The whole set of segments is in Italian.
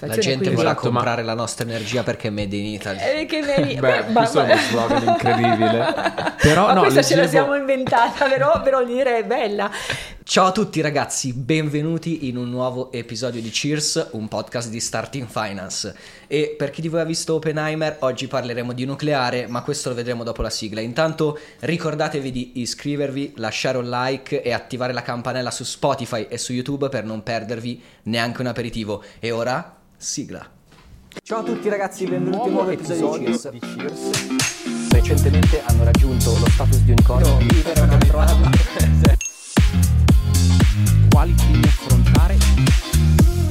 La gente vuole esatto, comprare ma... la nostra energia perché è made in Italy. Eh, che vedi... Beh, Beh questo è uno slogan incredibile. però ma no, questa leggevo... ce la siamo inventata, però, però dire è bella. Ciao a tutti ragazzi, benvenuti in un nuovo episodio di Cheers, un podcast di Starting Finance. E per chi di voi ha visto Oppenheimer, oggi parleremo di nucleare, ma questo lo vedremo dopo la sigla. Intanto ricordatevi di iscrivervi, lasciare un like e attivare la campanella su Spotify e su YouTube per non perdervi neanche un aperitivo. E ora Sigla. Ciao a tutti ragazzi, benvenuti in un nuovo episodio, di, Cheers. di Cheers. Recentemente hanno raggiunto lo status di unicorno. Vivere un altro anno. Quali temi affrontare?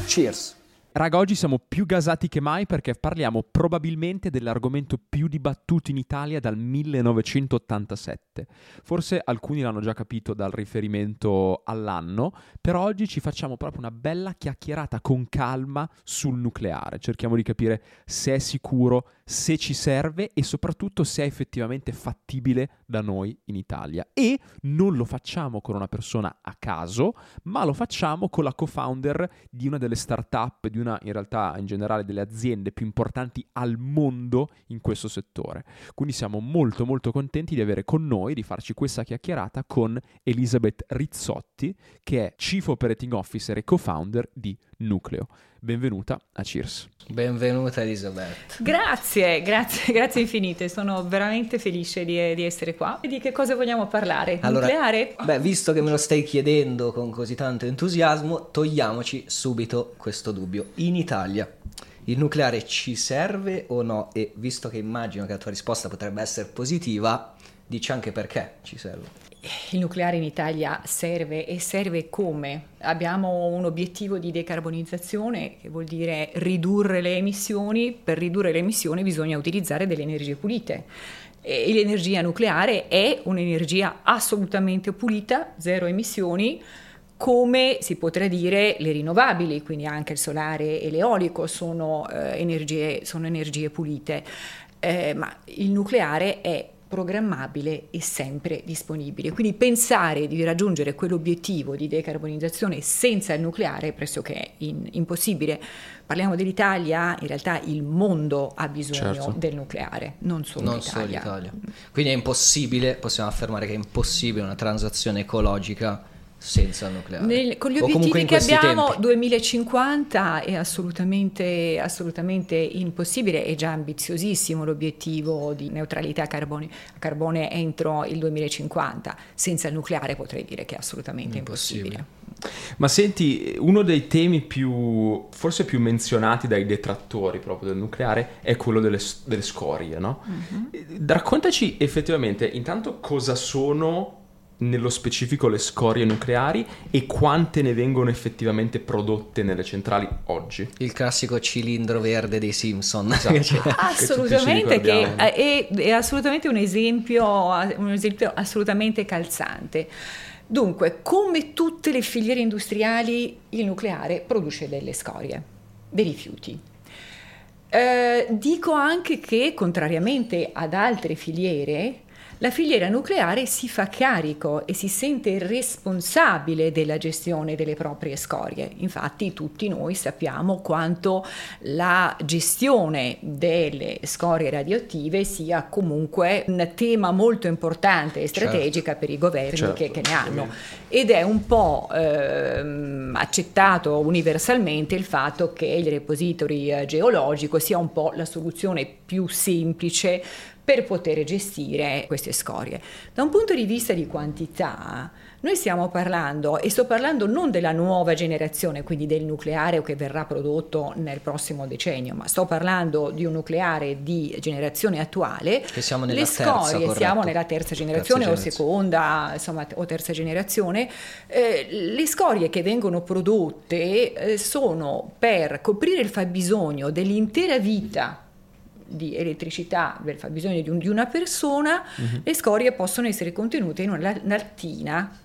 Cheers. Raga, oggi siamo più gasati che mai perché parliamo probabilmente dell'argomento più dibattuto in Italia dal 1987. Forse alcuni l'hanno già capito dal riferimento all'anno, però oggi ci facciamo proprio una bella chiacchierata con calma sul nucleare. Cerchiamo di capire se è sicuro, se ci serve e soprattutto se è effettivamente fattibile da noi in Italia. E non lo facciamo con una persona a caso, ma lo facciamo con la co-founder di una delle start-up, di una in realtà in generale delle aziende più importanti al mondo in questo settore. Quindi siamo molto molto contenti di avere con noi, di farci questa chiacchierata con Elisabeth Rizzotti, che è Chief Operating Officer e co-founder di Nucleo. Benvenuta a Cheers. Benvenuta Elisabeth. Grazie, grazie, grazie infinite. Sono veramente felice di, di, essere qua. E di che cosa vogliamo parlare? Allora, Nucleare? Beh, visto che me lo stai chiedendo con così tanto entusiasmo, togliamoci subito questo dubbio. In Italia il nucleare ci serve o no? E visto che immagino che la tua risposta potrebbe essere positiva, dici anche perché ci serve il nucleare in Italia serve e serve come? Abbiamo un obiettivo di decarbonizzazione che vuol dire ridurre le emissioni, per ridurre le emissioni bisogna utilizzare delle energie pulite. E l'energia nucleare è un'energia assolutamente pulita, zero emissioni, come si potrà dire le rinnovabili, quindi anche il solare e l'eolico sono, eh, energie, sono energie, pulite, eh, ma il nucleare è programmabile e sempre disponibile. Quindi pensare di raggiungere quell'obiettivo di decarbonizzazione senza il nucleare è pressoché in, impossibile. Parliamo dell'Italia, in realtà il mondo ha bisogno certo. del nucleare, non solo non l'Italia. Solo l'Italia. Quindi è impossibile, possiamo affermare che è impossibile una transazione ecologica senza nucleare. Nel, con gli obiettivi che abbiamo, tempi. 2050 è assolutamente, assolutamente, impossibile, è già ambiziosissimo l'obiettivo di neutralità a carbone, a carbone entro il 2050. Senza il nucleare potrei dire che è assolutamente impossibile. impossibile. Ma senti, uno dei temi più, forse più menzionati dai detrattori proprio del nucleare è quello delle, delle scorie, no? Uh-huh. Raccontaci effettivamente intanto cosa sono nello specifico le scorie nucleari e quante ne vengono effettivamente prodotte nelle centrali oggi. Il classico cilindro verde dei Simpson. Esatto. assolutamente, che, che è, è, assolutamente un esempio, un esempio assolutamente calzante. Dunque, come tutte le filiere industriali, il nucleare produce delle scorie, dei rifiuti. Eh, dico anche che, contrariamente ad altre filiere, la filiera nucleare si fa carico e si sente responsabile della gestione delle proprie scorie. Infatti tutti noi sappiamo quanto la gestione delle scorie radioattive sia comunque un tema molto importante e certo. strategica certo. per i governi certo. che, che, ne hanno. Ed è un po' ehm, accettato universalmente il fatto che il repository eh, geologico sia un po' la soluzione più semplice per poter gestire queste scorie. Da un punto di vista di quantità, noi stiamo parlando, e sto parlando non della nuova generazione, quindi del nucleare che verrà prodotto nel prossimo decennio, ma sto parlando di un nucleare di generazione attuale. Che siamo nella Le scorie, corretto. siamo nella terza generazione terza o seconda, insomma, o terza generazione. Eh, le scorie che vengono prodotte eh, sono per coprire il fabbisogno dell'intera vita di elettricità del fabbisogno di, un, di una persona, uh-huh. le scorie possono essere contenute in una lattina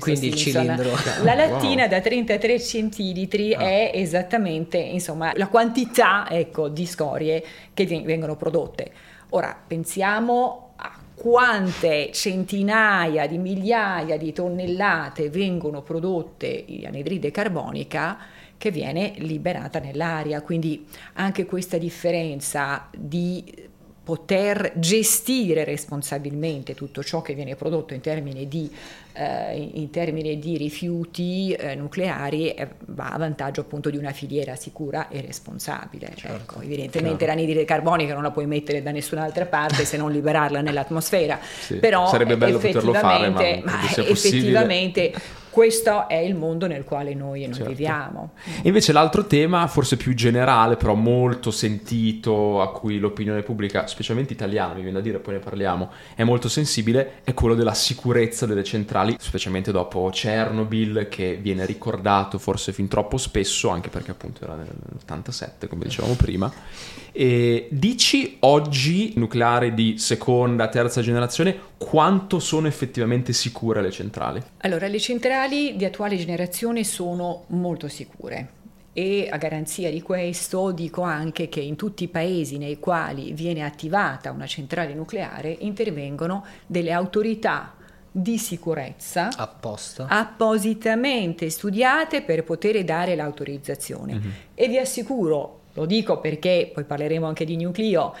quindi il cilindro. La lattina wow. da 33 centilitri ah. è esattamente insomma, la quantità ecco, di scorie che vengono prodotte. Ora pensiamo a quante centinaia di migliaia di tonnellate vengono prodotte di anidride carbonica che viene liberata nell'aria. Quindi anche questa differenza di poter gestire responsabilmente tutto ciò che viene prodotto in termini di, eh, in termini di rifiuti eh, nucleari eh, va a vantaggio appunto di una filiera sicura e responsabile. Certo, ecco, evidentemente chiaro. l'anidride carbonica non la puoi mettere da nessun'altra parte se non liberarla nell'atmosfera, sì, però sarebbe bello poterlo fare, ma, ma effettivamente questo è il mondo nel quale noi, noi certo. viviamo. Invece l'altro tema, forse più generale, però molto sentito, a cui l'opinione pubblica, specialmente italiana, mi viene da dire, poi ne parliamo, è molto sensibile, è quello della sicurezza delle centrali, specialmente dopo Chernobyl, che viene ricordato forse fin troppo spesso, anche perché appunto era nell'87, come dicevamo prima. E dici oggi, nucleare di seconda, terza generazione, quanto sono effettivamente sicure le centrali? Allora, le centrali di attuale generazione sono molto sicure e a garanzia di questo dico anche che in tutti i paesi nei quali viene attivata una centrale nucleare intervengono delle autorità di sicurezza Apposta. appositamente studiate per poter dare l'autorizzazione. Mm-hmm. E vi assicuro, lo dico perché poi parleremo anche di nucleo,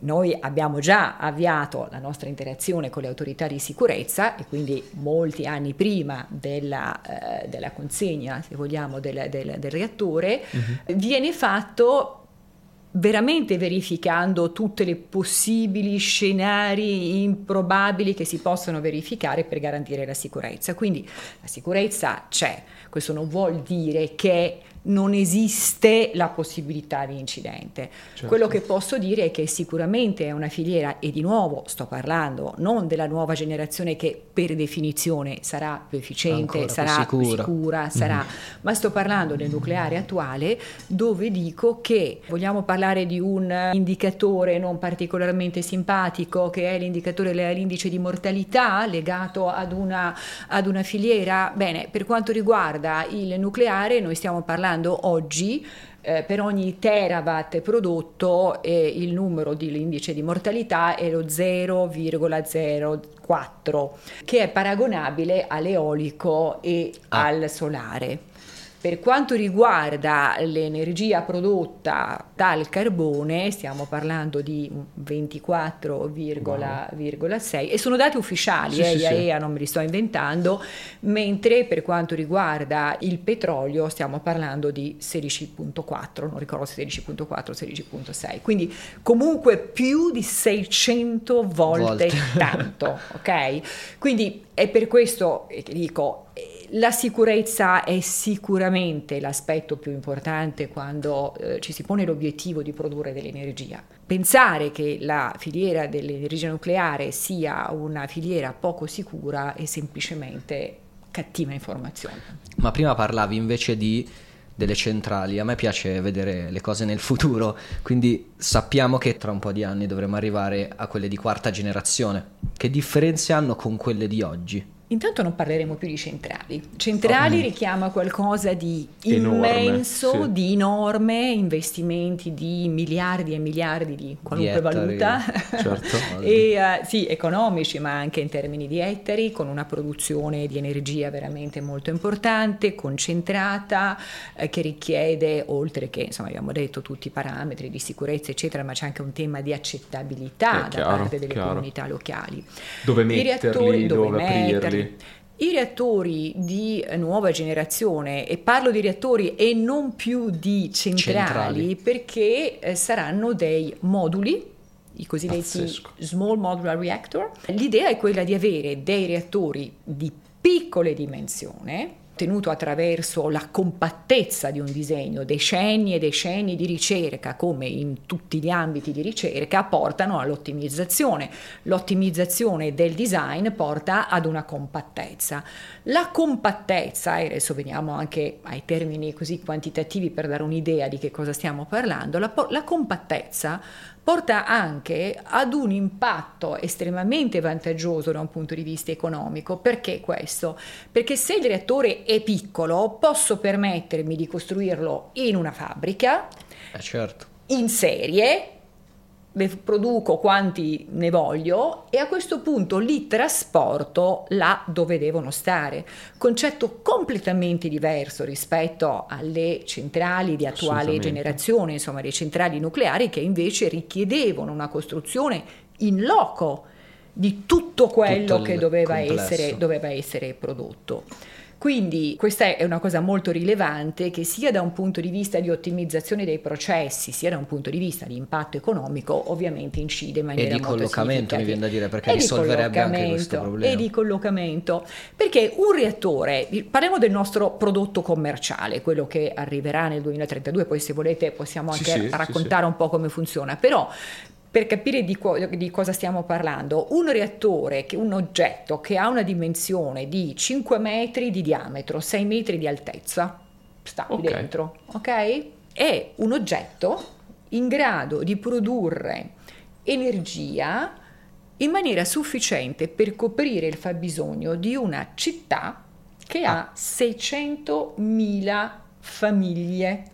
noi abbiamo già avviato la nostra interazione con le autorità di sicurezza e quindi molti anni prima della, eh, della consegna, se vogliamo, del, del, del reattore, uh-huh. viene fatto veramente verificando tutte le possibili scenari improbabili che si possono verificare per garantire la sicurezza. Quindi la sicurezza c'è, questo non vuol dire che non esiste la possibilità di incidente. Certo. Quello che posso dire è che sicuramente è una filiera, e di nuovo sto parlando non della nuova generazione che per definizione sarà più efficiente, Ancora sarà più sicura, sicura sarà, mm-hmm. ma sto parlando del nucleare attuale dove dico che vogliamo parlare di un indicatore non particolarmente simpatico che è l'indicatore l'indice di mortalità legato ad una, ad una filiera. Bene, per quanto riguarda il nucleare noi stiamo parlando parlando oggi eh, per ogni terawatt prodotto eh, il numero dell'indice di mortalità è lo 0,04 che è paragonabile all'eolico e ah. al solare. Per quanto riguarda l'energia prodotta dal carbone, stiamo parlando di 24,6 e sono dati ufficiali, sì, eh, sì, IAEA sì. non me li sto inventando, mentre per quanto riguarda il petrolio stiamo parlando di 16.4, non ricordo se 16.4 o 16.6, quindi comunque più di 600 volte, volte. tanto, ok? Quindi è per questo che dico la sicurezza è sicuramente l'aspetto più importante quando eh, ci si pone l'obiettivo di produrre dell'energia. Pensare che la filiera dell'energia nucleare sia una filiera poco sicura è semplicemente cattiva informazione. Ma prima parlavi invece di delle centrali. A me piace vedere le cose nel futuro, quindi sappiamo che tra un po' di anni dovremo arrivare a quelle di quarta generazione. Che differenze hanno con quelle di oggi? Intanto non parleremo più di centrali. Centrali oh. richiama qualcosa di immenso, enorme, sì. di enorme, investimenti di miliardi e miliardi di qualunque di valuta, certo. e, uh, sì, economici, ma anche in termini di ettari, con una produzione di energia veramente molto importante, concentrata, eh, che richiede, oltre che, insomma, abbiamo detto tutti i parametri di sicurezza, eccetera, ma c'è anche un tema di accettabilità eh, da chiaro, parte delle chiaro. comunità locali. Dove metterli, I reattori, dove, dove aprirli. I reattori di nuova generazione, e parlo di reattori e non più di centrali, centrali. perché eh, saranno dei moduli i cosiddetti Pazzesco. small modular reactor. L'idea è quella di avere dei reattori di piccole dimensioni ottenuto attraverso la compattezza di un disegno, decenni e decenni di ricerca, come in tutti gli ambiti di ricerca, portano all'ottimizzazione. L'ottimizzazione del design porta ad una compattezza. La compattezza, e adesso veniamo anche ai termini così quantitativi per dare un'idea di che cosa stiamo parlando, la, la compattezza porta anche ad un impatto estremamente vantaggioso da un punto di vista economico. Perché questo? Perché se il reattore è piccolo, posso permettermi di costruirlo in una fabbrica, eh certo. in serie, ne produco quanti ne voglio e a questo punto li trasporto là dove devono stare. Concetto completamente diverso rispetto alle centrali di attuale generazione, insomma le centrali nucleari che invece richiedevano una costruzione in loco di tutto quello tutto che doveva essere, doveva essere prodotto. Quindi questa è una cosa molto rilevante che sia da un punto di vista di ottimizzazione dei processi, sia da un punto di vista di impatto economico, ovviamente incide in maniera molto E di collocamento mi viene da dire, perché risolverebbe anche questo problema. E di collocamento, perché un reattore, parliamo del nostro prodotto commerciale, quello che arriverà nel 2032, poi se volete possiamo anche sì, sì, raccontare sì, un po' come funziona, però per capire di, co- di, cosa stiamo parlando, un reattore, un oggetto che ha una dimensione di 5 metri di diametro, 6 metri di altezza, sta qui okay. dentro, ok? È un oggetto in grado di produrre energia in maniera sufficiente per coprire il fabbisogno di una città che ah. ha 600.000 famiglie.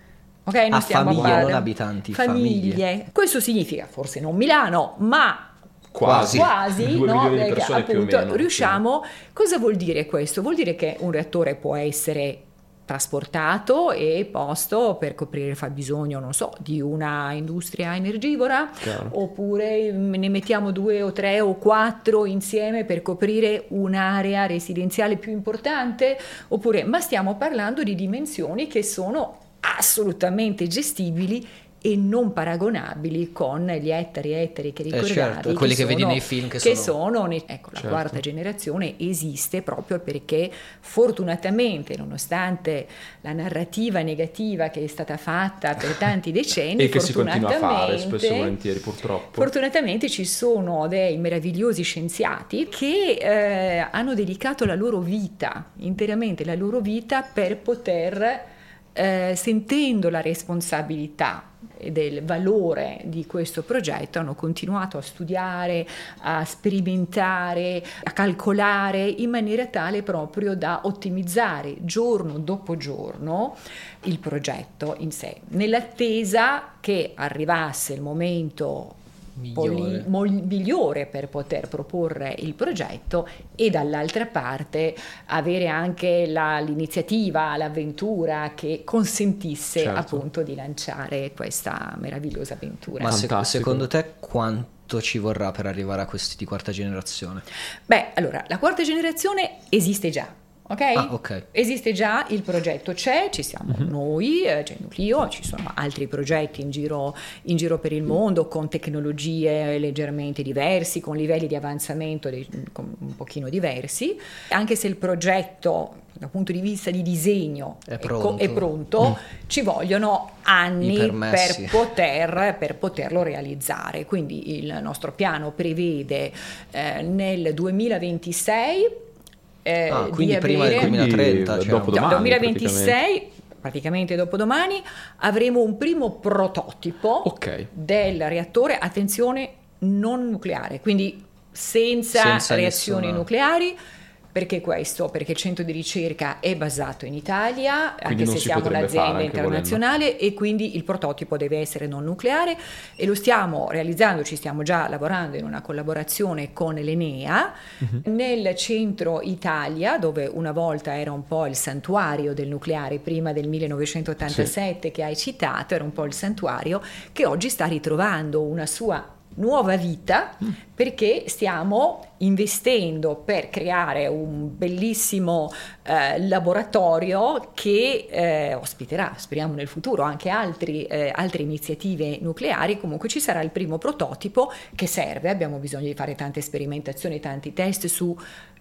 Ok, non a stiamo famiglie, a non abitanti, famiglie. famiglie. Questo significa forse non Milano, ma quasi, quasi no? Perché, appunto, meno, riusciamo. Sì. Cosa vuol dire questo? Vuol dire che un reattore può essere trasportato e posto per coprire il fabbisogno, non so, di una industria energivora, Chiaro. oppure ne mettiamo due o tre o quattro insieme per coprire un'area residenziale più importante, oppure, ma stiamo parlando di dimensioni che sono assolutamente gestibili e non paragonabili con gli ettari e ettari che ricordavi. Eh certo, quelli che, che vedi nei film che, che sono... sono... ecco, la certo. quarta generazione esiste proprio perché fortunatamente, nonostante la narrativa negativa che è stata fatta per tanti decenni, e che si continua a fare spesso e volentieri purtroppo. Fortunatamente ci sono dei meravigliosi scienziati che eh, hanno dedicato la loro vita, interamente la loro vita, per poter eh, sentendo la responsabilità del valore di questo progetto hanno continuato a studiare, a sperimentare, a calcolare in maniera tale proprio da ottimizzare giorno dopo giorno il progetto in sé, nell'attesa che arrivasse il momento migliore. Poli, migliore per poter proporre il progetto e dall'altra parte avere anche la, l'iniziativa, l'avventura che consentisse certo. appunto di lanciare questa meravigliosa avventura. Ma se, secondo te quanto ci vorrà per arrivare a questi di quarta generazione? Beh, allora, la quarta generazione esiste già, Okay? Ah, ok? Esiste già il progetto, c'è, ci siamo uh-huh. noi, eh, c'è Nucleo, ci sono altri progetti in giro, in giro, per il mondo con tecnologie leggermente diversi, con livelli di avanzamento di, un pochino diversi, anche se il progetto dal punto di vista di disegno è pronto, è pronto mm. ci vogliono anni per, poter, per, poterlo realizzare. Quindi il nostro piano prevede eh, nel 2026 eh, ah, quindi prima avere, del 2030, cioè. dopo domani, 2026 praticamente. praticamente dopodomani avremo un primo prototipo okay. del reattore, attenzione, non nucleare, quindi senza, senza reazioni nessuna... nucleari perché questo? Perché il centro di ricerca è basato in Italia, quindi anche se siamo un'azienda internazionale volendo. e quindi il prototipo deve essere non nucleare e lo stiamo realizzando, ci stiamo già lavorando in una collaborazione con l'Enea uh-huh. nel centro Italia, dove una volta era un po' il santuario del nucleare, prima del 1987 sì. che hai citato, era un po' il santuario che oggi sta ritrovando una sua nuova vita perché stiamo investendo per creare un bellissimo eh, laboratorio che eh, ospiterà, speriamo nel futuro, anche altri, eh, altre iniziative nucleari. Comunque ci sarà il primo prototipo che serve, abbiamo bisogno di fare tante sperimentazioni, tanti test su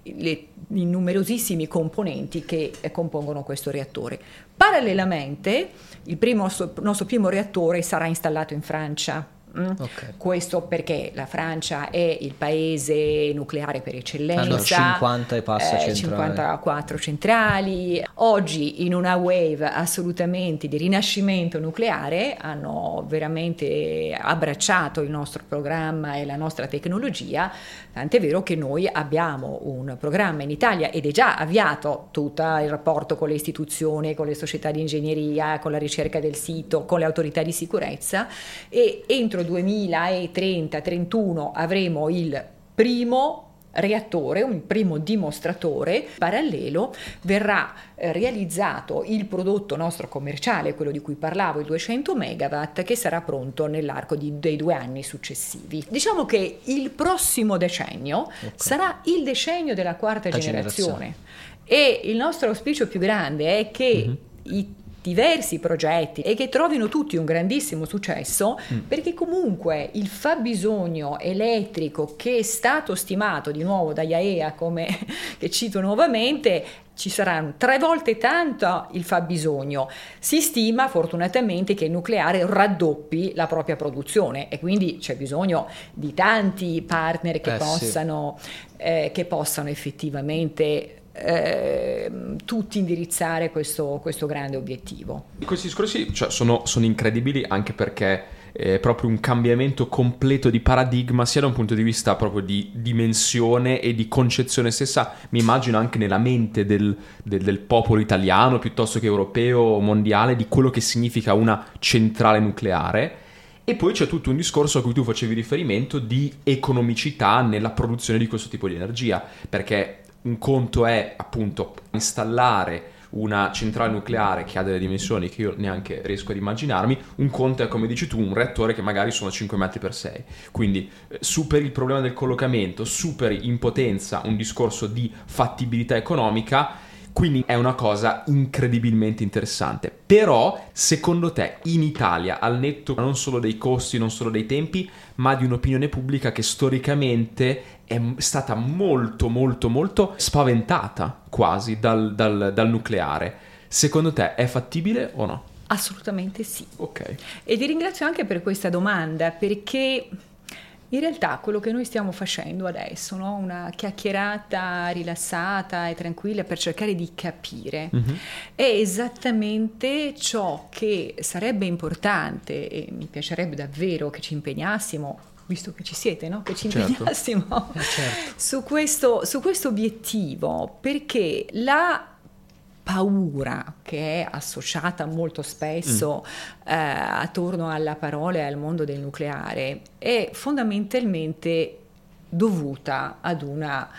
i numerosissimi componenti che eh, compongono questo reattore. Parallelamente, il primo, nostro primo reattore sarà installato in Francia? Okay. Questo perché la Francia è il paese nucleare per eccellenza. Hanno 50 e passa eh, centrali. 54 centrali. Oggi in una wave assolutamente di rinascimento nucleare hanno veramente abbracciato il nostro programma e la nostra tecnologia, tant'è vero che noi abbiamo un programma in Italia ed è già avviato tutto il rapporto con le istituzioni, con le società di ingegneria, con la ricerca del sito, con le autorità di sicurezza e entro 2030-31 avremo il primo reattore, un primo dimostratore. Parallelo verrà eh, realizzato il prodotto nostro commerciale, quello di cui parlavo, il 200 megawatt, che sarà pronto nell'arco di, dei due anni successivi. Diciamo che il prossimo decennio okay. sarà il decennio della quarta generazione. generazione. E il nostro auspicio più grande è che mm-hmm. i diversi progetti e che trovino tutti un grandissimo successo mm. perché comunque il fabbisogno elettrico che è stato stimato di nuovo da IAEA come che cito nuovamente ci saranno tre volte tanto il fabbisogno. Si stima fortunatamente che il nucleare raddoppi la propria produzione e quindi c'è bisogno di tanti partner che, eh, possano, sì. eh, che possano effettivamente eh, tutti indirizzare questo, questo, grande obiettivo. Questi discorsi cioè, sono, sono, incredibili anche perché è proprio un cambiamento completo di paradigma sia da un punto di vista proprio di dimensione e di concezione stessa, mi immagino anche nella mente del, del, del popolo italiano piuttosto che europeo, mondiale, di quello che significa una centrale nucleare. E poi c'è tutto un discorso a cui tu facevi riferimento di economicità nella produzione di questo tipo di energia, perché un conto è appunto installare una centrale nucleare che ha delle dimensioni che io neanche riesco ad immaginarmi, un conto è come dici tu un reattore che magari sono 5 metri per 6. Quindi eh, superi il problema del collocamento, superi in potenza un discorso di fattibilità economica quindi è una cosa incredibilmente interessante. Però, secondo te, in Italia, al netto non solo dei costi, non solo dei tempi, ma di un'opinione pubblica che storicamente è stata molto, molto, molto spaventata quasi dal, dal, dal nucleare. Secondo te è fattibile o no? Assolutamente sì. Ok. E ti ringrazio anche per questa domanda perché in realtà quello che noi stiamo facendo adesso, no? una chiacchierata rilassata e tranquilla per cercare di capire, mm-hmm. è esattamente ciò che sarebbe importante e mi piacerebbe davvero che ci impegnassimo visto che ci siete, no? che ci certo. impegnassimo certo. certo. su, questo, su questo obiettivo, perché la paura che è associata molto spesso mm. eh, attorno alla parola e al mondo del nucleare è fondamentalmente dovuta ad una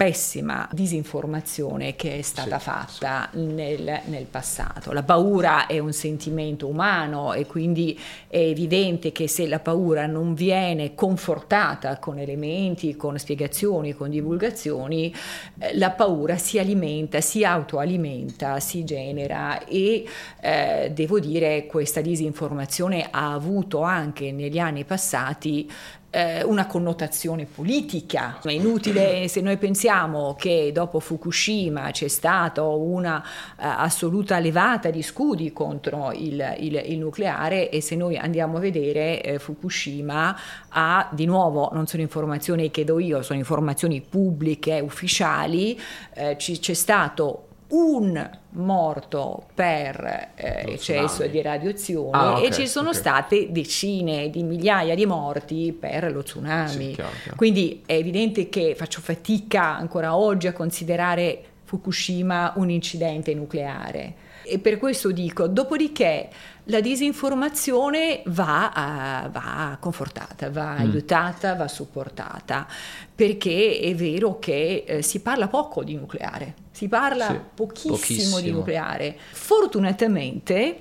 pessima disinformazione che è stata sì, fatta sì. Nel, nel, passato. La paura è un sentimento umano e quindi è evidente che se la paura non viene confortata con elementi, con spiegazioni, con divulgazioni, eh, la paura si alimenta, si autoalimenta, si genera e eh, devo dire questa disinformazione ha avuto anche negli anni passati eh, una connotazione politica. È inutile se noi pensiamo che dopo Fukushima c'è stata una uh, assoluta levata di scudi contro il, il, il, nucleare e se noi andiamo a vedere eh, Fukushima ha di nuovo, non sono informazioni che do io, sono informazioni pubbliche, ufficiali, eh, c- c'è stato un morto per eh, eccesso di radiazione ah, okay, e ci sono okay. state decine di migliaia di morti per lo tsunami. Sì, chiaro, chiaro. Quindi è evidente che faccio fatica ancora oggi a considerare Fukushima un incidente nucleare. E per questo dico, dopodiché la disinformazione va, a, va confortata, va mm. aiutata, va supportata, perché è vero che eh, si parla poco di nucleare, si parla sì, pochissimo, pochissimo, di nucleare. Fortunatamente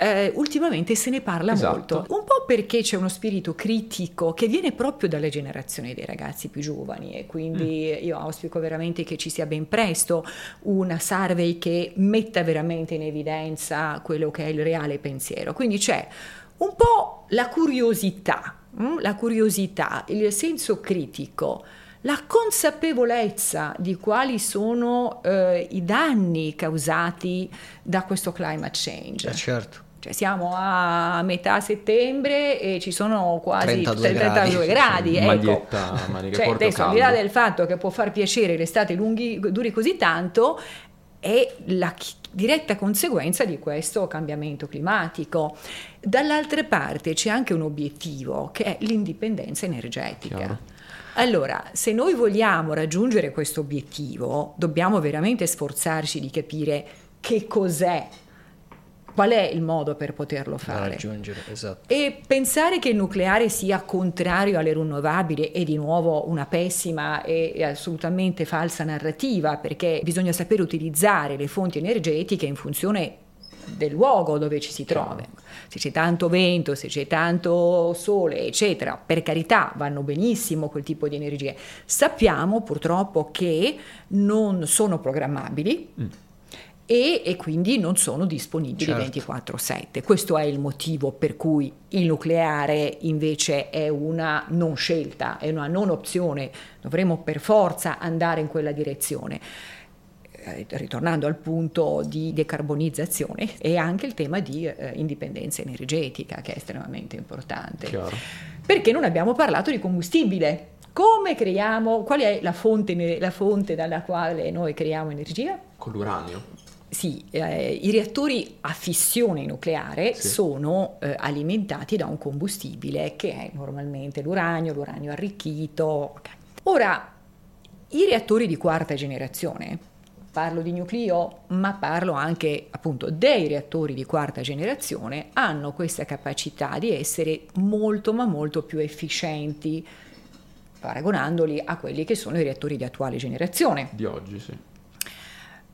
eh, ultimamente se ne parla esatto. molto, un po' perché c'è uno spirito critico che viene proprio dalle generazioni dei ragazzi più giovani e quindi mm. io auspico veramente che ci sia ben presto una survey che metta veramente in evidenza quello che è il reale pensiero. Quindi c'è un po' la curiosità, hm? la curiosità, il senso critico la consapevolezza di quali sono eh, i danni causati da questo climate change. Eh certo. Cioè siamo a metà settembre e ci sono quasi 32 gradi, gradi ecco. cioè, adesso, al di là del fatto che può far piacere l'estate lunghi, duri così tanto, è la diretta conseguenza di questo cambiamento climatico. Dall'altra parte c'è anche un obiettivo che è l'indipendenza energetica. Chiaro. Allora, se noi vogliamo raggiungere questo obiettivo, dobbiamo veramente sforzarci di capire che cos'è qual è il modo per poterlo fare? raggiungere, esatto. E pensare che il nucleare sia contrario alle rinnovabili è di nuovo una pessima e assolutamente falsa narrativa, perché bisogna sapere utilizzare le fonti energetiche in funzione del luogo dove ci si trova. Se c'è tanto vento, se c'è tanto sole, eccetera, per carità vanno benissimo quel tipo di energie. Sappiamo purtroppo che non sono programmabili. Mm. E, e, quindi non sono disponibili certo. 24/7. Questo è il motivo per cui il nucleare invece è una non scelta, è una non opzione, dovremo per forza andare in quella direzione. Eh, ritornando al punto di decarbonizzazione e anche il tema di eh, indipendenza energetica che è estremamente importante. Chiaro. Perché non abbiamo parlato di combustibile. Come creiamo, qual è la fonte, la fonte dalla quale noi creiamo energia? Con l'uranio. Sì, eh, i reattori a fissione nucleare sì. sono eh, alimentati da un combustibile che è normalmente l'uranio, l'uranio arricchito. Okay. Ora, i reattori di quarta generazione parlo di nucleo, ma parlo anche appunto dei reattori di quarta generazione, hanno questa capacità di essere molto ma molto più efficienti paragonandoli a quelli che sono i reattori di attuale generazione. Di oggi, sì.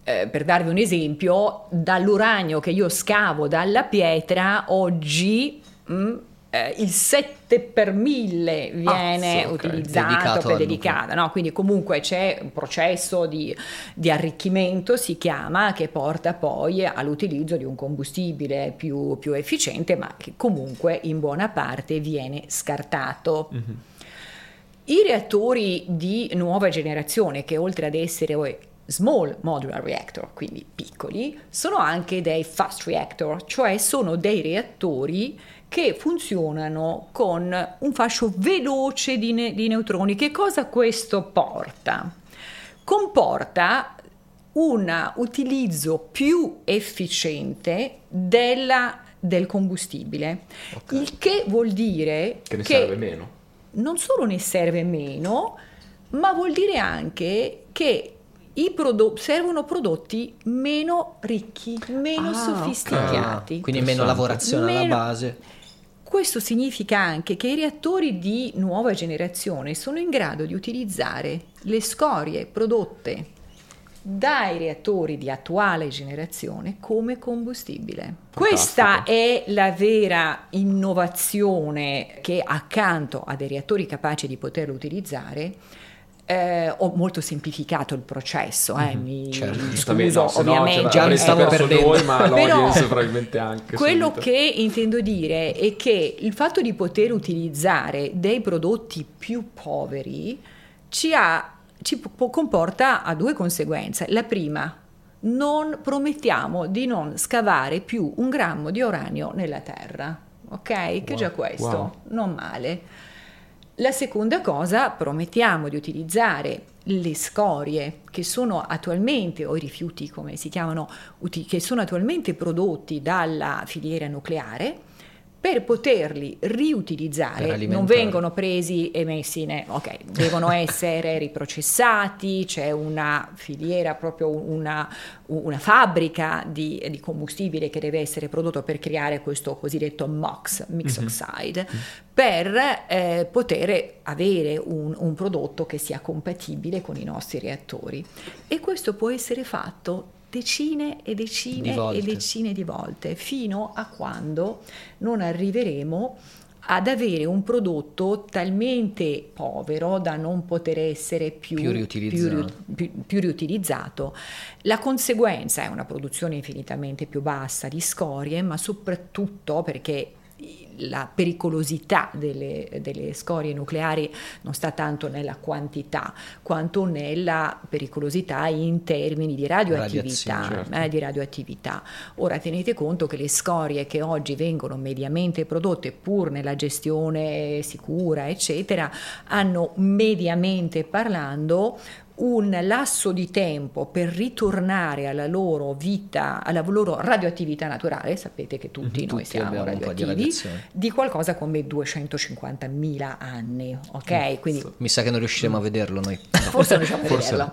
Eh, per darvi un esempio, dall'uranio che io scavo dalla pietra, oggi mh, mm, eh, il 7 per 1000 viene ah, okay. utilizzato dedicato per dedicata, no? quindi comunque c'è un processo di, di, arricchimento, si chiama, che porta poi all'utilizzo di un combustibile più, più efficiente, ma che comunque in buona parte viene scartato. Mm-hmm. I reattori di nuova generazione, che oltre ad essere small modular reactor, quindi piccoli, sono anche dei fast reactor, cioè sono dei reattori che funzionano con un fascio veloce di, ne- di neutroni. Che cosa questo porta? Comporta un utilizzo più efficiente della, del combustibile, okay. il che vuol dire che ne che serve meno. Non solo ne serve meno, ma vuol dire anche che i prodotti servono prodotti meno ricchi, meno ah, sofisticati. Okay. Quindi meno lavorazione meno, alla base. Questo significa anche che i reattori di nuova generazione sono in grado di utilizzare le scorie prodotte dai reattori di attuale generazione come combustibile. Fantastico. Questa è la vera innovazione che accanto a dei reattori capaci di poterlo utilizzare eh, ho molto semplificato il processo, eh, mm-hmm. mi, certo. scuso no, ovviamente. No, già mi stavo perdendo. Noi, ma Però, probabilmente anche. Quello subito. che intendo dire è che il fatto di poter utilizzare dei prodotti più poveri ci, ha, ci comporta a due conseguenze. La prima, non promettiamo di non scavare più un grammo di uranio nella terra, ok? Che wow. già questo, wow. non male. La seconda cosa, promettiamo di utilizzare le scorie che sono attualmente, o i rifiuti come si chiamano, che sono attualmente prodotti dalla filiera nucleare, per poterli riutilizzare per non vengono presi e messi in... ok, devono essere riprocessati, c'è una filiera, proprio una, una fabbrica di, di, combustibile che deve essere prodotto per creare questo cosiddetto MOX, mix mm-hmm. oxide, mm-hmm. per eh, poter avere un, un prodotto che sia compatibile con i nostri reattori. E questo può essere fatto decine e decine e decine di volte, fino a quando non arriveremo ad avere un prodotto talmente povero da non poter essere più, più, riutilizzato. Più, più, riutilizzato. La conseguenza è una produzione infinitamente più bassa di scorie, ma soprattutto perché la pericolosità delle, delle, scorie nucleari non sta tanto nella quantità quanto nella pericolosità in termini di radioattività, certo. eh, di radioattività. Ora tenete conto che le scorie che oggi vengono mediamente prodotte pur nella gestione sicura eccetera hanno mediamente parlando un lasso di tempo per ritornare alla loro vita, alla loro radioattività naturale, sapete che tutti, noi tutti siamo radioattivi, di, di, qualcosa come 250.000 anni, ok? Mm. Quindi, Mi sa che non riusciremo a vederlo noi. Forse non riusciamo a vederlo.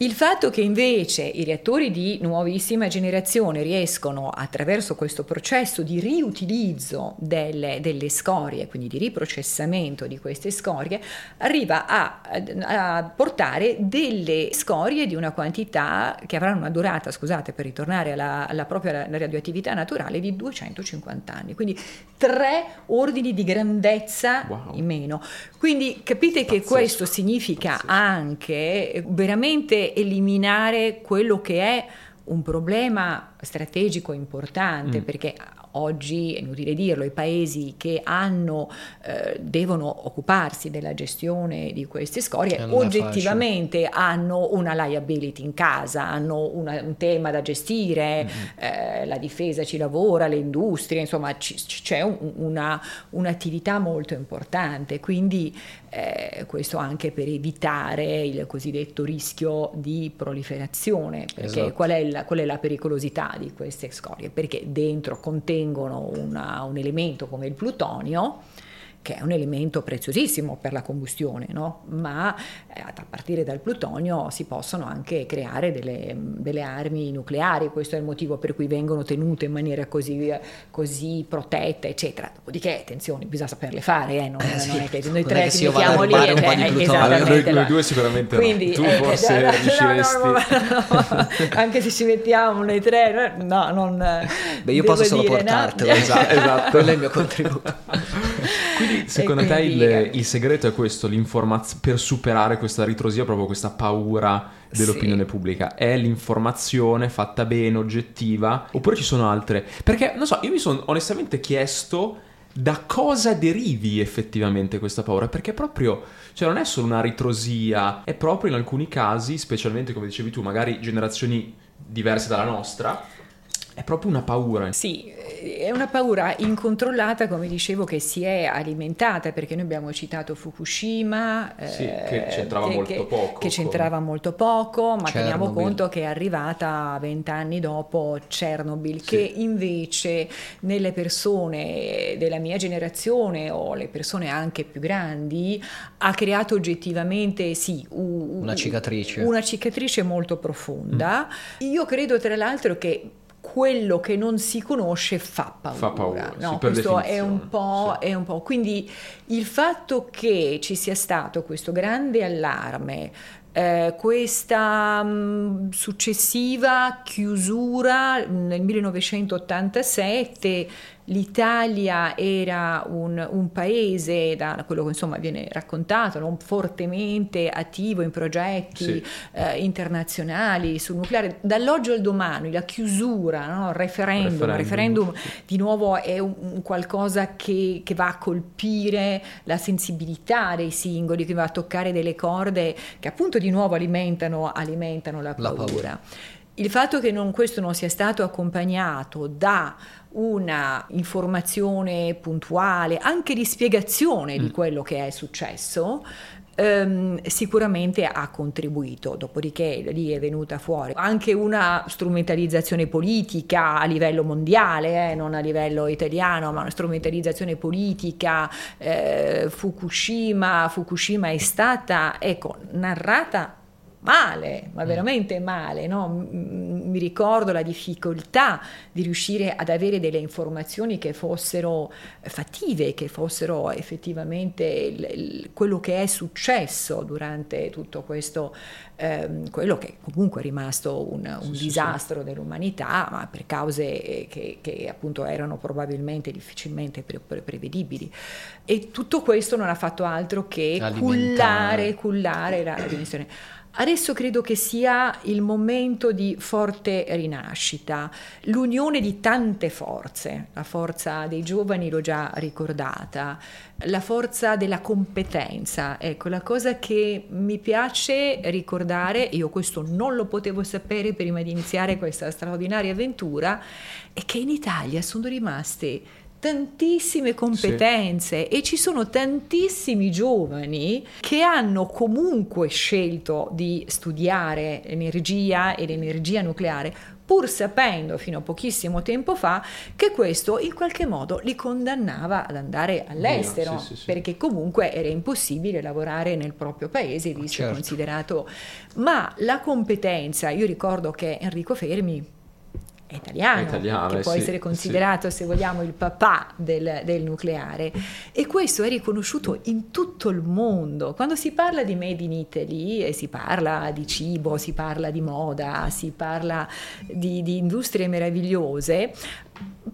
Il fatto che invece i reattori di nuovissima generazione riescono attraverso questo processo di riutilizzo delle, delle scorie, quindi di riprocessamento di queste scorie, arriva a, a, portare delle scorie di una quantità che avranno una durata, scusate, per ritornare alla, alla propria radioattività naturale di 250 anni, quindi tre ordini di grandezza wow. in meno. Quindi capite che Pazzesco. questo significa Pazzesco. anche veramente eliminare quello che è un problema strategico importante mm. perché oggi, è inutile dirlo, i paesi che hanno, eh, devono occuparsi della gestione di queste scorie oggettivamente hanno una liability in casa, hanno una, un tema da gestire, mm-hmm. eh, la difesa ci lavora, le industrie, insomma c- c'è un, una, un'attività molto importante, quindi eh, questo anche per evitare il cosiddetto rischio di proliferazione, perché esatto. qual, è la, qual, è la, pericolosità di queste scorie? Perché dentro contengono una, un elemento come il plutonio che è un elemento preziosissimo per la combustione, no? ma eh, a partire dal plutonio si possono anche creare delle, delle, armi nucleari, questo è il motivo per cui vengono tenute in maniera così, così protetta, eccetera. Dopodiché, attenzione, bisogna saperle fare, eh? non, eh, sì. non, è che noi tre ci mettiamo lì e eh, esattamente. Noi, noi, due sicuramente Quindi, no. tu eh, forse no, riusciresti... No, no, anche se ci mettiamo noi tre, no, non... Beh, io posso solo portartelo, esatto, esatto. quello è il mio contributo. Quindi secondo te il, il, segreto è questo, per superare questa ritrosia, proprio questa paura dell'opinione sì. pubblica? È l'informazione fatta bene, oggettiva? Oppure ci sono altre? Perché, non so, io mi sono onestamente chiesto da cosa derivi effettivamente questa paura? Perché proprio, cioè non è solo una ritrosia, è proprio in alcuni casi, specialmente come dicevi tu, magari generazioni diverse dalla nostra, è proprio una paura. Sì, è una paura incontrollata, come dicevo, che si è alimentata, perché noi abbiamo citato Fukushima, sì, eh, che c'entrava che, molto che, poco. Che c'entrava molto poco, ma Chernobyl. teniamo conto che è arrivata vent'anni dopo Chernobyl, sì. che invece nelle persone della mia generazione o le persone anche più grandi ha creato oggettivamente, sì, u, una cicatrice. Una cicatrice molto profonda. Mm. Io credo tra l'altro che quello che non si conosce fa paura. Fa paura, no? sì, questo è un, sì. è un, po', Quindi il fatto che ci sia stato questo grande allarme, eh, questa mh, mm, successiva chiusura nel 1987 l'Italia era un, un, paese, da quello che insomma viene raccontato, non fortemente attivo in progetti sì. eh, internazionali sul nucleare. Dall'oggi al domani la chiusura, no? il referendum, referendum. referendum di nuovo è un, un qualcosa che, che, va a colpire la sensibilità dei singoli, che va a toccare delle corde che appunto di nuovo alimentano, alimentano la paura. La paura. Il fatto che non, questo non sia stato accompagnato da una informazione puntuale, anche di spiegazione mm. di quello che è successo, ehm, sicuramente ha contribuito. Dopodiché lì è venuta fuori anche una strumentalizzazione politica a livello mondiale, eh, non a livello italiano, ma una strumentalizzazione politica. Eh, Fukushima, Fukushima è stata ecco, narrata male, ma mm. veramente male. No? Mi ricordo la difficoltà di riuscire ad avere delle informazioni che fossero fattive, che fossero effettivamente il, il, quello che è successo durante tutto questo, ehm, quello che comunque è rimasto un, un sì, disastro sì. dell'umanità, ma per cause che, che, appunto erano probabilmente difficilmente pre- pre- prevedibili. E tutto questo non ha fatto altro che cullare, cullare la, la dimensione. Adesso credo che sia il momento di forte rinascita, l'unione di tante forze, la forza dei giovani l'ho già ricordata, la forza della competenza. Ecco, la cosa che mi piace ricordare, io questo non lo potevo sapere prima di iniziare questa straordinaria avventura, è che in Italia sono rimaste tantissime competenze sì. e ci sono tantissimi giovani che hanno comunque scelto di studiare energia e l'energia nucleare pur sapendo fino a pochissimo tempo fa che questo in qualche modo li condannava ad andare all'estero, sì, sì, sì. perché comunque era impossibile lavorare nel proprio paese, visto certo. considerato. Ma la competenza, io ricordo che Enrico Fermi è italiano, italiano che può sì, essere considerato, sì. se vogliamo, il papà del, del, nucleare. E questo è riconosciuto in tutto il mondo. Quando si parla di Made in Italy e si parla di cibo, si parla di moda, si parla di, di industrie meravigliose,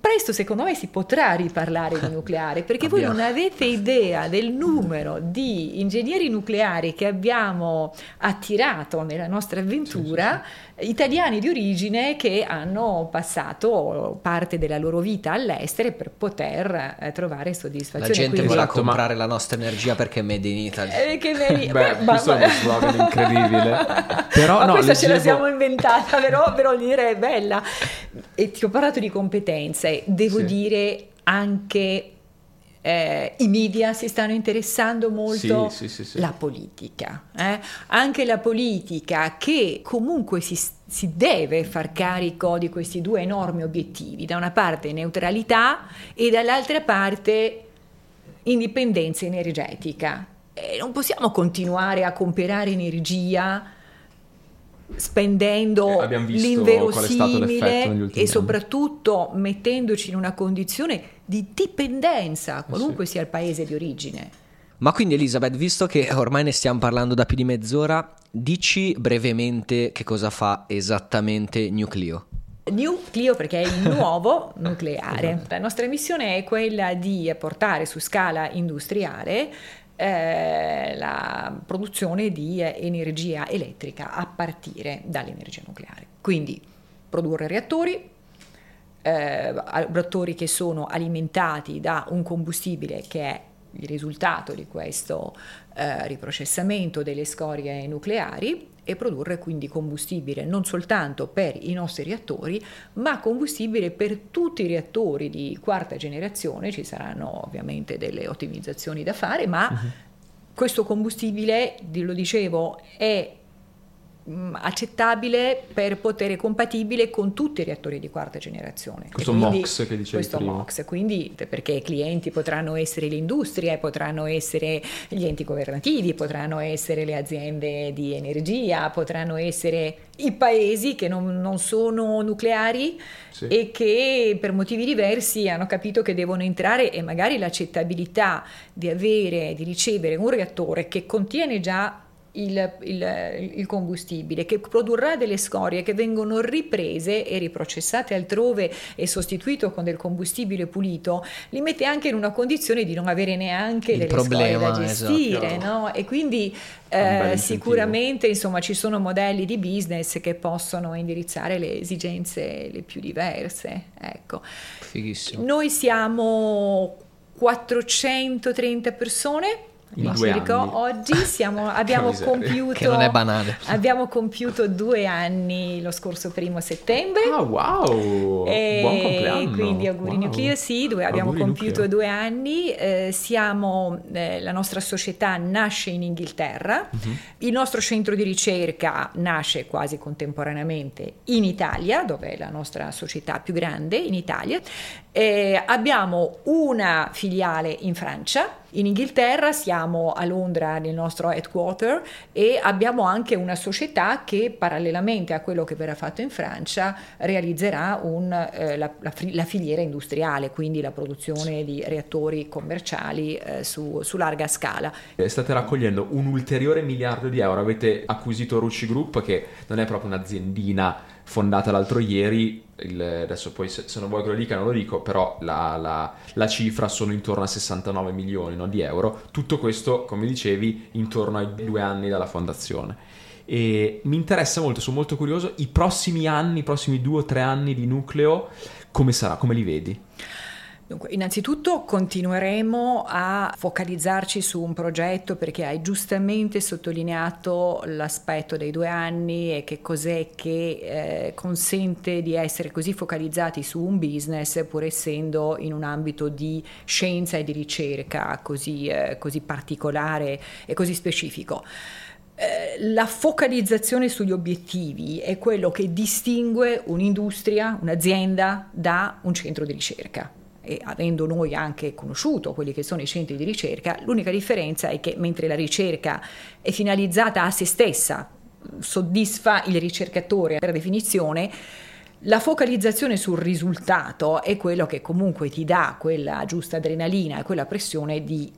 presto secondo me si potrà riparlare di nucleare perché voi non avete idea del numero di ingegneri nucleari che abbiamo attirato nella nostra avventura, sì, sì, italiani di origine che hanno passato parte della loro vita all'estero per poter eh, trovare soddisfazione. La gente Quindi, vuole comprare la nostra energia perché è made in Italy. Eh, che made... Beh, Beh, questo ma... è uno slogan incredibile. però ma no, questa leggevo... ce la siamo inventata, però, però dire è bella. E ti ho parlato di competenze devo sì. dire anche eh, i media si stanno interessando molto sì, sì, sì, la politica, eh? anche la politica che comunque si, si, deve far carico di questi due enormi obiettivi, da una parte neutralità e dall'altra parte indipendenza energetica. E non possiamo continuare a comprare energia spendendo eh, l'inverosimile e soprattutto anni. mettendoci in una condizione di dipendenza, eh, qualunque sì. sia il paese di origine. Ma quindi Elisabeth, visto che ormai ne stiamo parlando da più di mezz'ora, dici brevemente che cosa fa esattamente Nucleo. Nucleo perché è il nuovo nucleare. Esatto. La nostra missione è quella di portare su scala industriale eh, la produzione di energia elettrica a partire dall'energia nucleare. Quindi produrre reattori, eh, reattori che sono alimentati da un combustibile che è il risultato di questo eh, riprocessamento delle scorie nucleari e produrre quindi combustibile non soltanto per i nostri reattori, ma combustibile per tutti i reattori di quarta generazione. Ci saranno ovviamente delle ottimizzazioni da fare, ma uh-huh. questo combustibile, lo dicevo, è accettabile per poter compatibile con tutti i reattori di quarta generazione. Questo quindi, MOX che dicevi questo prima. MOX, quindi perché i clienti potranno essere le industrie, potranno essere gli enti governativi, potranno essere le aziende di energia, potranno essere i paesi che non, non sono nucleari sì. e che per motivi diversi hanno capito che devono entrare e magari l'accettabilità di avere, di ricevere un reattore che contiene già il, il, il, combustibile, che produrrà delle scorie che vengono riprese e riprocessate altrove e sostituito con del combustibile pulito, li mette anche in una condizione di non avere neanche il delle problema, scorie da gestire. Esatto. No? E quindi eh, sicuramente insomma, ci sono modelli di business che possono indirizzare le esigenze le più diverse. Ecco. Fighissimo. Noi siamo 430 persone in due anni. oggi siamo, abbiamo, compiuto, abbiamo, compiuto, due anni lo scorso primo settembre. Ah, wow! E Buon compleanno! Quindi auguri wow. Nucleo, sì, due, abbiamo compiuto nucleo. due anni. Eh, siamo, eh, la nostra società nasce in Inghilterra, uh-huh. il nostro centro di ricerca nasce quasi contemporaneamente in Italia, dove è la nostra società più grande in Italia. Eh, abbiamo una filiale in Francia, in Inghilterra siamo a Londra nel nostro headquarter e abbiamo anche una società che parallelamente a quello che verrà fatto in Francia realizzerà un, eh, la, la, la, filiera industriale, quindi la produzione di reattori commerciali eh, su, su, larga scala. State raccogliendo un ulteriore miliardo di euro, avete acquisito Rucci Group che non è proprio un'aziendina fondata l'altro ieri, il, adesso poi se, se, non vuoi che lo dica non lo dico, però la, la, la cifra sono intorno a 69 milioni no, di euro, tutto questo come dicevi intorno ai due anni dalla fondazione. E mi interessa molto, sono molto curioso, i prossimi anni, i prossimi due o tre anni di nucleo, come sarà, come li vedi? Dunque, innanzitutto continueremo a focalizzarci su un progetto perché hai giustamente sottolineato l'aspetto dei due anni e che cos'è che eh, consente di essere così focalizzati su un business pur essendo in un ambito di scienza e di ricerca così, eh, così particolare e così specifico. eh, la focalizzazione sugli obiettivi è quello che distingue un'industria, un'azienda da un centro di ricerca. E avendo noi anche conosciuto quelli che sono i centri di ricerca, l'unica differenza è che mentre la ricerca è finalizzata a se stessa, soddisfa il ricercatore per definizione, la focalizzazione sul risultato è quello che comunque ti dà quella giusta adrenalina e quella pressione di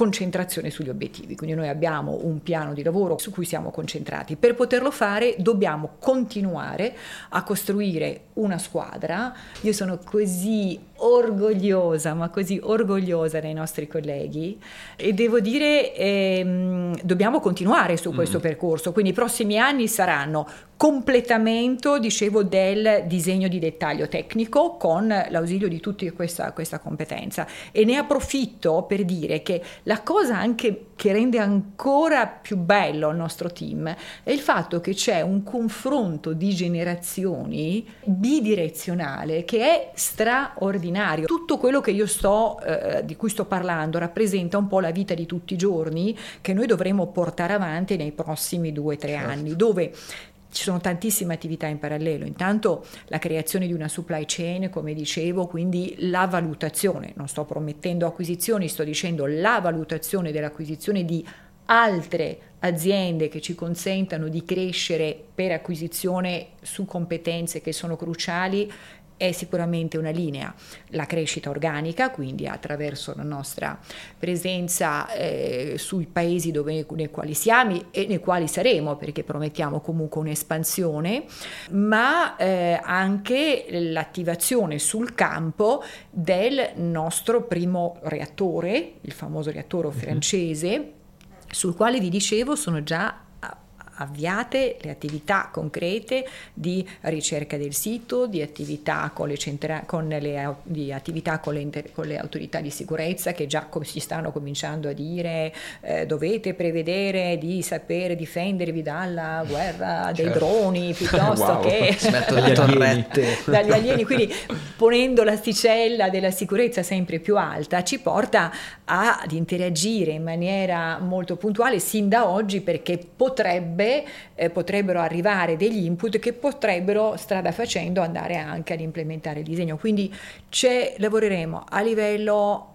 concentrazione sugli obiettivi. Quindi noi abbiamo un piano di lavoro su cui siamo concentrati. Per poterlo fare dobbiamo continuare a costruire una squadra. Io sono così orgogliosa, ma così orgogliosa dei nostri colleghi e devo dire ehm, dobbiamo continuare su questo mm. percorso. Quindi i prossimi anni saranno completamento, dicevo, del disegno di dettaglio tecnico con l'ausilio di tutti questa, questa competenza. E ne approfitto per dire che la cosa anche che rende ancora più bello il nostro team è il fatto che c'è un confronto di generazioni bidirezionale che è straordinario. Tutto quello che io sto, eh, di cui sto parlando rappresenta un po' la vita di tutti i giorni che noi dovremo portare avanti nei prossimi due o tre certo. anni, dove ci sono tantissime attività in parallelo, intanto la creazione di una supply chain, come dicevo, quindi la valutazione, non sto promettendo acquisizioni, sto dicendo la valutazione dell'acquisizione di altre aziende che ci consentano di crescere per acquisizione su competenze che sono cruciali è sicuramente una linea, la crescita organica, quindi attraverso la nostra presenza eh, sui paesi dove, nei quali siamo e nei quali saremo, perché promettiamo comunque un'espansione, ma eh, anche l'attivazione sul campo del nostro primo reattore, il famoso reattore mhm. francese, sul quale vi dicevo sono già avviate le attività concrete di ricerca del sito, di attività con le, centra- con le, di attività con le, inter- con le, autorità di sicurezza che già com- si stanno cominciando a dire eh, dovete prevedere di sapere difendervi dalla guerra dei certo. droni piuttosto wow. che dagli alieni. dagli alieni. Quindi ponendo l'asticella della sicurezza sempre più alta ci porta ad interagire in maniera molto puntuale sin da oggi perché potrebbe eh, potrebbero arrivare degli input che potrebbero strada facendo andare anche ad implementare il disegno. Quindi lavoreremo a livello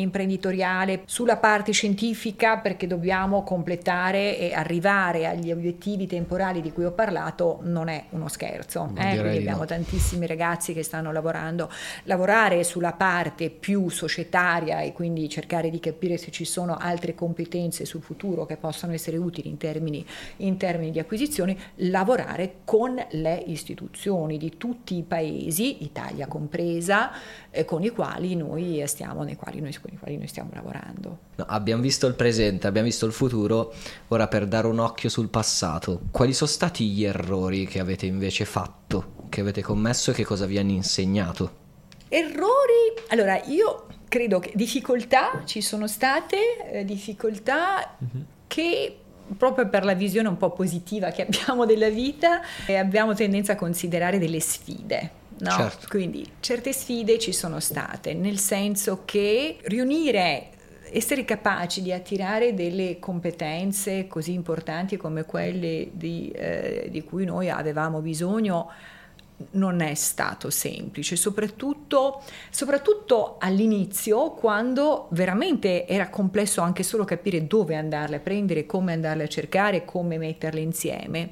imprenditoriale, sulla parte scientifica perché dobbiamo completare e arrivare agli obiettivi temporali di cui ho parlato non è uno scherzo. Eh? Quindi abbiamo no. tantissimi ragazzi che stanno lavorando. Lavorare sulla parte più societaria e quindi cercare di capire se ci sono altre competenze sul futuro che possono essere utili in termini, in termini di acquisizioni, lavorare con le istituzioni di tutti i paesi, Italia compresa, eh, con i quali noi stiamo, nei quali noi con i quali noi stiamo lavorando. No, abbiamo visto il presente, abbiamo visto il futuro, ora per dare un occhio sul passato, quali sono stati gli errori che avete invece fatto, che avete commesso e che cosa vi hanno insegnato? Errori? Allora, io credo che difficoltà ci sono state, eh, difficoltà mm-hmm. che proprio per la visione un po' positiva che abbiamo della vita, eh, abbiamo tendenza a considerare delle sfide. No? Certo. Quindi certe sfide ci sono state, nel senso che riunire essere capaci di attirare delle competenze così importanti come quelle di, eh, di, cui noi avevamo bisogno non è stato semplice, soprattutto, soprattutto all'inizio quando veramente era complesso anche solo capire dove andarle a prendere, come andarle a cercare, come metterle insieme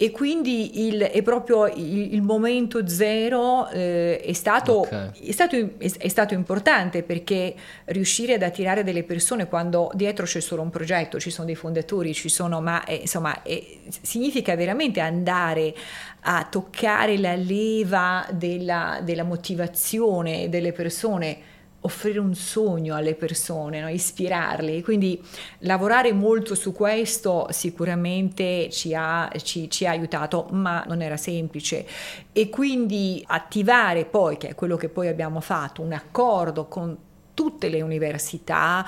e quindi il, è proprio il, il momento zero eh, è, stato, okay. è, stato, è, è, stato, importante perché riuscire ad attirare delle persone quando dietro c'è solo un progetto, ci sono dei fondatori, ci sono, ma eh, insomma eh, significa veramente andare a toccare la leva della, della motivazione delle persone offrire un sogno alle persone, no? ispirarli. Quindi lavorare molto su questo sicuramente ci ha, ci, ci ha, aiutato, ma non era semplice. E quindi attivare poi, che è quello che poi abbiamo fatto, un accordo con tutte le università,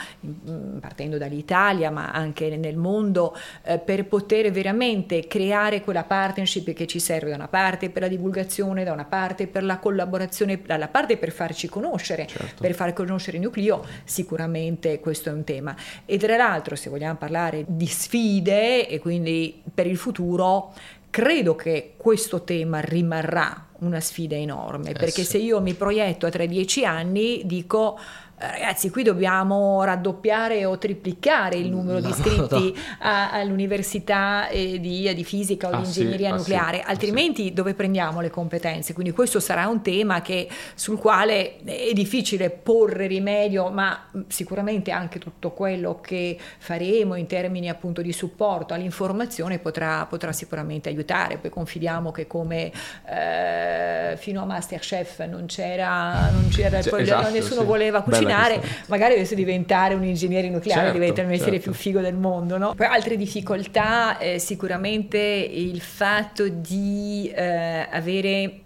partendo dall'Italia ma anche nel mondo, eh, per poter veramente creare quella partnership che ci serve da una parte per la divulgazione, da una parte per la collaborazione, dalla parte per farci conoscere, certo. per far conoscere il nucleo, sicuramente questo è un tema. E tra l'altro, se vogliamo parlare di sfide e quindi per il futuro, credo che questo tema rimarrà una sfida enorme, eh perché sì. se io mi proietto a tra dieci anni dico ragazzi, qui dobbiamo raddoppiare o triplicare il numero no, di iscritti no. a, all'università eh, di, di, fisica o ah, di ingegneria sì, ah, nucleare, ah, altrimenti sì. dove prendiamo le competenze? Quindi questo sarà un tema che, sul quale è difficile porre rimedio, ma sicuramente anche tutto quello che faremo in termini appunto di supporto all'informazione potrà, potrà sicuramente aiutare. Poi confidiamo che come eh, fino a Masterchef non c'era, non c'era cioè, esatto, nessuno voleva cucinare cucinare, magari dovesse diventare un ingegnere nucleare, certo, diventa il mestiere certo. più figo del mondo. No? Poi altre difficoltà, eh, sicuramente il fatto di eh, avere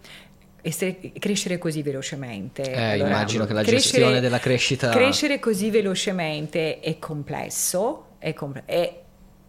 essere, crescere così velocemente. Eh, allora, immagino che la crescere, gestione della crescita... Crescere così velocemente è complesso, è, com- è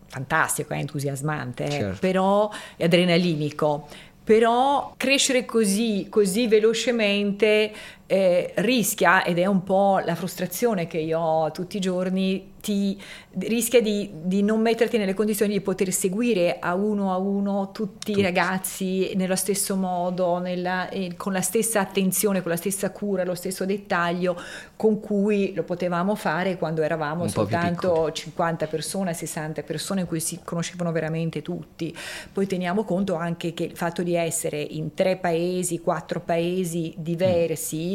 fantastico, è entusiasmante, eh, certo. però è adrenalinico. Però crescere così, così velocemente eh, rischia, ed è un po' la frustrazione che io ho tutti i giorni, ti rischia di, di, non metterti nelle condizioni di poter seguire a uno a uno tutti, tutti. i ragazzi nello stesso modo, nella, eh, con la stessa attenzione, con la stessa cura, lo stesso dettaglio con cui lo potevamo fare quando eravamo Un soltanto 50 persone, 60 persone in cui si conoscevano veramente tutti. Poi teniamo conto anche che il fatto di essere in tre paesi, quattro paesi diversi, mm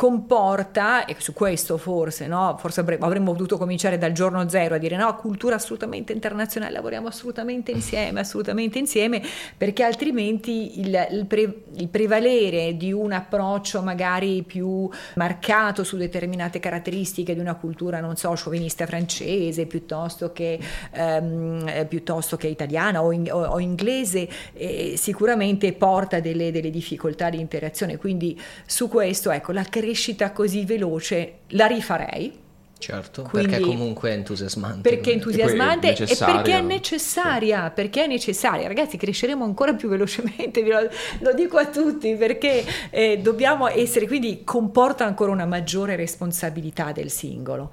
comporta, e su questo forse, no? forse avremmo, avremmo potuto cominciare dal giorno zero a dire no, cultura assolutamente internazionale, lavoriamo assolutamente insieme, assolutamente insieme, perché altrimenti il, il, pre, il prevalere di un approccio magari più marcato su determinate caratteristiche di una cultura, non so, sciovinista francese piuttosto che, ehm, piuttosto che italiana o, in, o, o inglese, eh, sicuramente porta delle, delle difficoltà di interazione. Quindi su questo, ecco, la crescita crescita così veloce la rifarei. Certo, Quindi, perché comunque è entusiasmante. Perché è entusiasmante e, e perché è necessaria, sì. perché è necessaria. Ragazzi, cresceremo ancora più velocemente, lo, lo, dico a tutti, perché eh, dobbiamo essere, quindi comporta ancora una maggiore responsabilità del singolo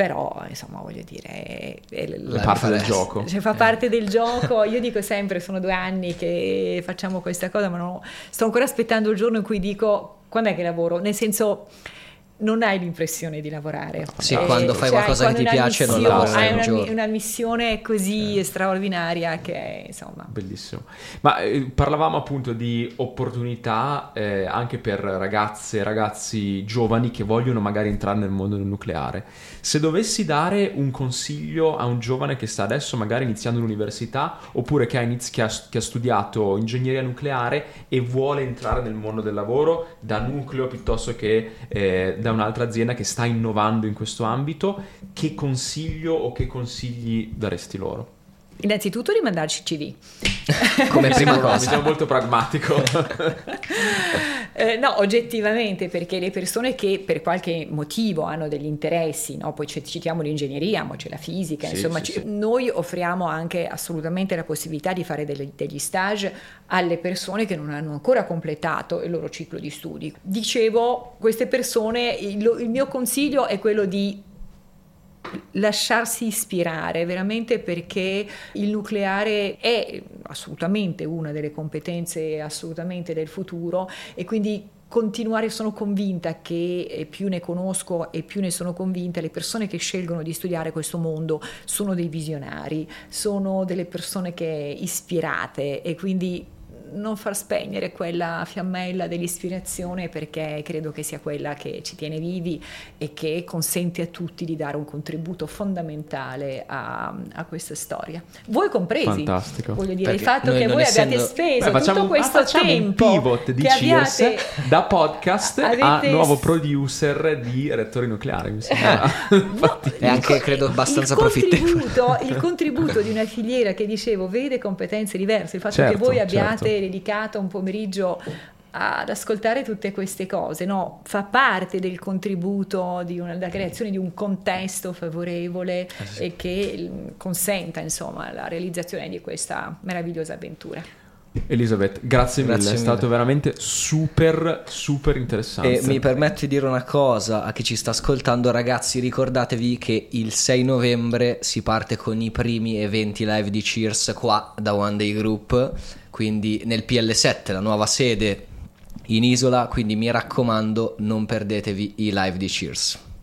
però insomma voglio dire è, è la parte del gioco. cioè, fa parte del gioco. Io dico sempre sono due anni che facciamo questa cosa ma non, sto ancora aspettando il giorno in cui dico quando è che lavoro? Nel senso non hai l'impressione di lavorare. Sì, eh, quando fai cioè, qualcosa quando che ti piace non lavori. Hai una, una, missione così eh. straordinaria che è, insomma... Bellissimo. Ma eh, parlavamo appunto di opportunità eh, anche per ragazze e ragazzi giovani che vogliono magari entrare nel mondo del nucleare. Se dovessi dare un consiglio a un giovane che sta adesso magari iniziando l'università oppure che ha, inizi- che ha, che ha studiato ingegneria nucleare e vuole entrare nel mondo del lavoro da nucleo piuttosto che eh, da un'altra azienda che sta innovando in questo ambito, che consiglio o che consigli daresti loro? Innanzitutto di mandarci CV. Come prima cosa. Mi molto pragmatico. eh, no, oggettivamente, perché le persone che per qualche motivo hanno degli interessi, no? poi citiamo l'ingegneria, ma c'è la fisica, sì, insomma, sì, ci, sì. noi offriamo anche assolutamente la possibilità di fare delle, degli stage alle persone che non hanno ancora completato il loro ciclo di studi. Dicevo, queste persone, il, il mio consiglio è quello di lasciarsi ispirare veramente perché il nucleare è assolutamente una delle competenze assolutamente del futuro e quindi continuare, sono convinta che più ne conosco e più ne sono convinta, le persone che scelgono di studiare questo mondo sono dei visionari, sono delle persone che ispirate e quindi non far spegnere quella fiammella dell'ispirazione perché credo che sia quella che ci tiene vivi e che consente a tutti di dare un contributo fondamentale a, a questa storia. Voi compresi. Fantastico. Voglio dire, perché il fatto che voi essendo... abbiate speso Beh, facciamo, tutto questo ah, tempo un pivot di Cheers abbiate... da podcast avete... a nuovo producer di Rettori Nucleari, mi sembra. no, e anche credo abbastanza profittevole. Il contributo di una filiera che dicevo vede competenze diverse, il fatto certo, che voi abbiate certo dedicato un pomeriggio ad ascoltare tutte queste cose, no? fa parte del contributo di una, della creazione di un contesto favorevole eh sì. e che consenta insomma la realizzazione di questa meravigliosa avventura. Elisabeth, grazie, grazie mille, è stato veramente super, super interessante. E mi permetto di dire una cosa a chi ci sta ascoltando, ragazzi, ricordatevi che il 6 novembre si parte con i primi eventi live di Cheers qua da One Day Group, quindi nel PL7, la nuova sede in isola, quindi mi raccomando non perdetevi i live di Cheers.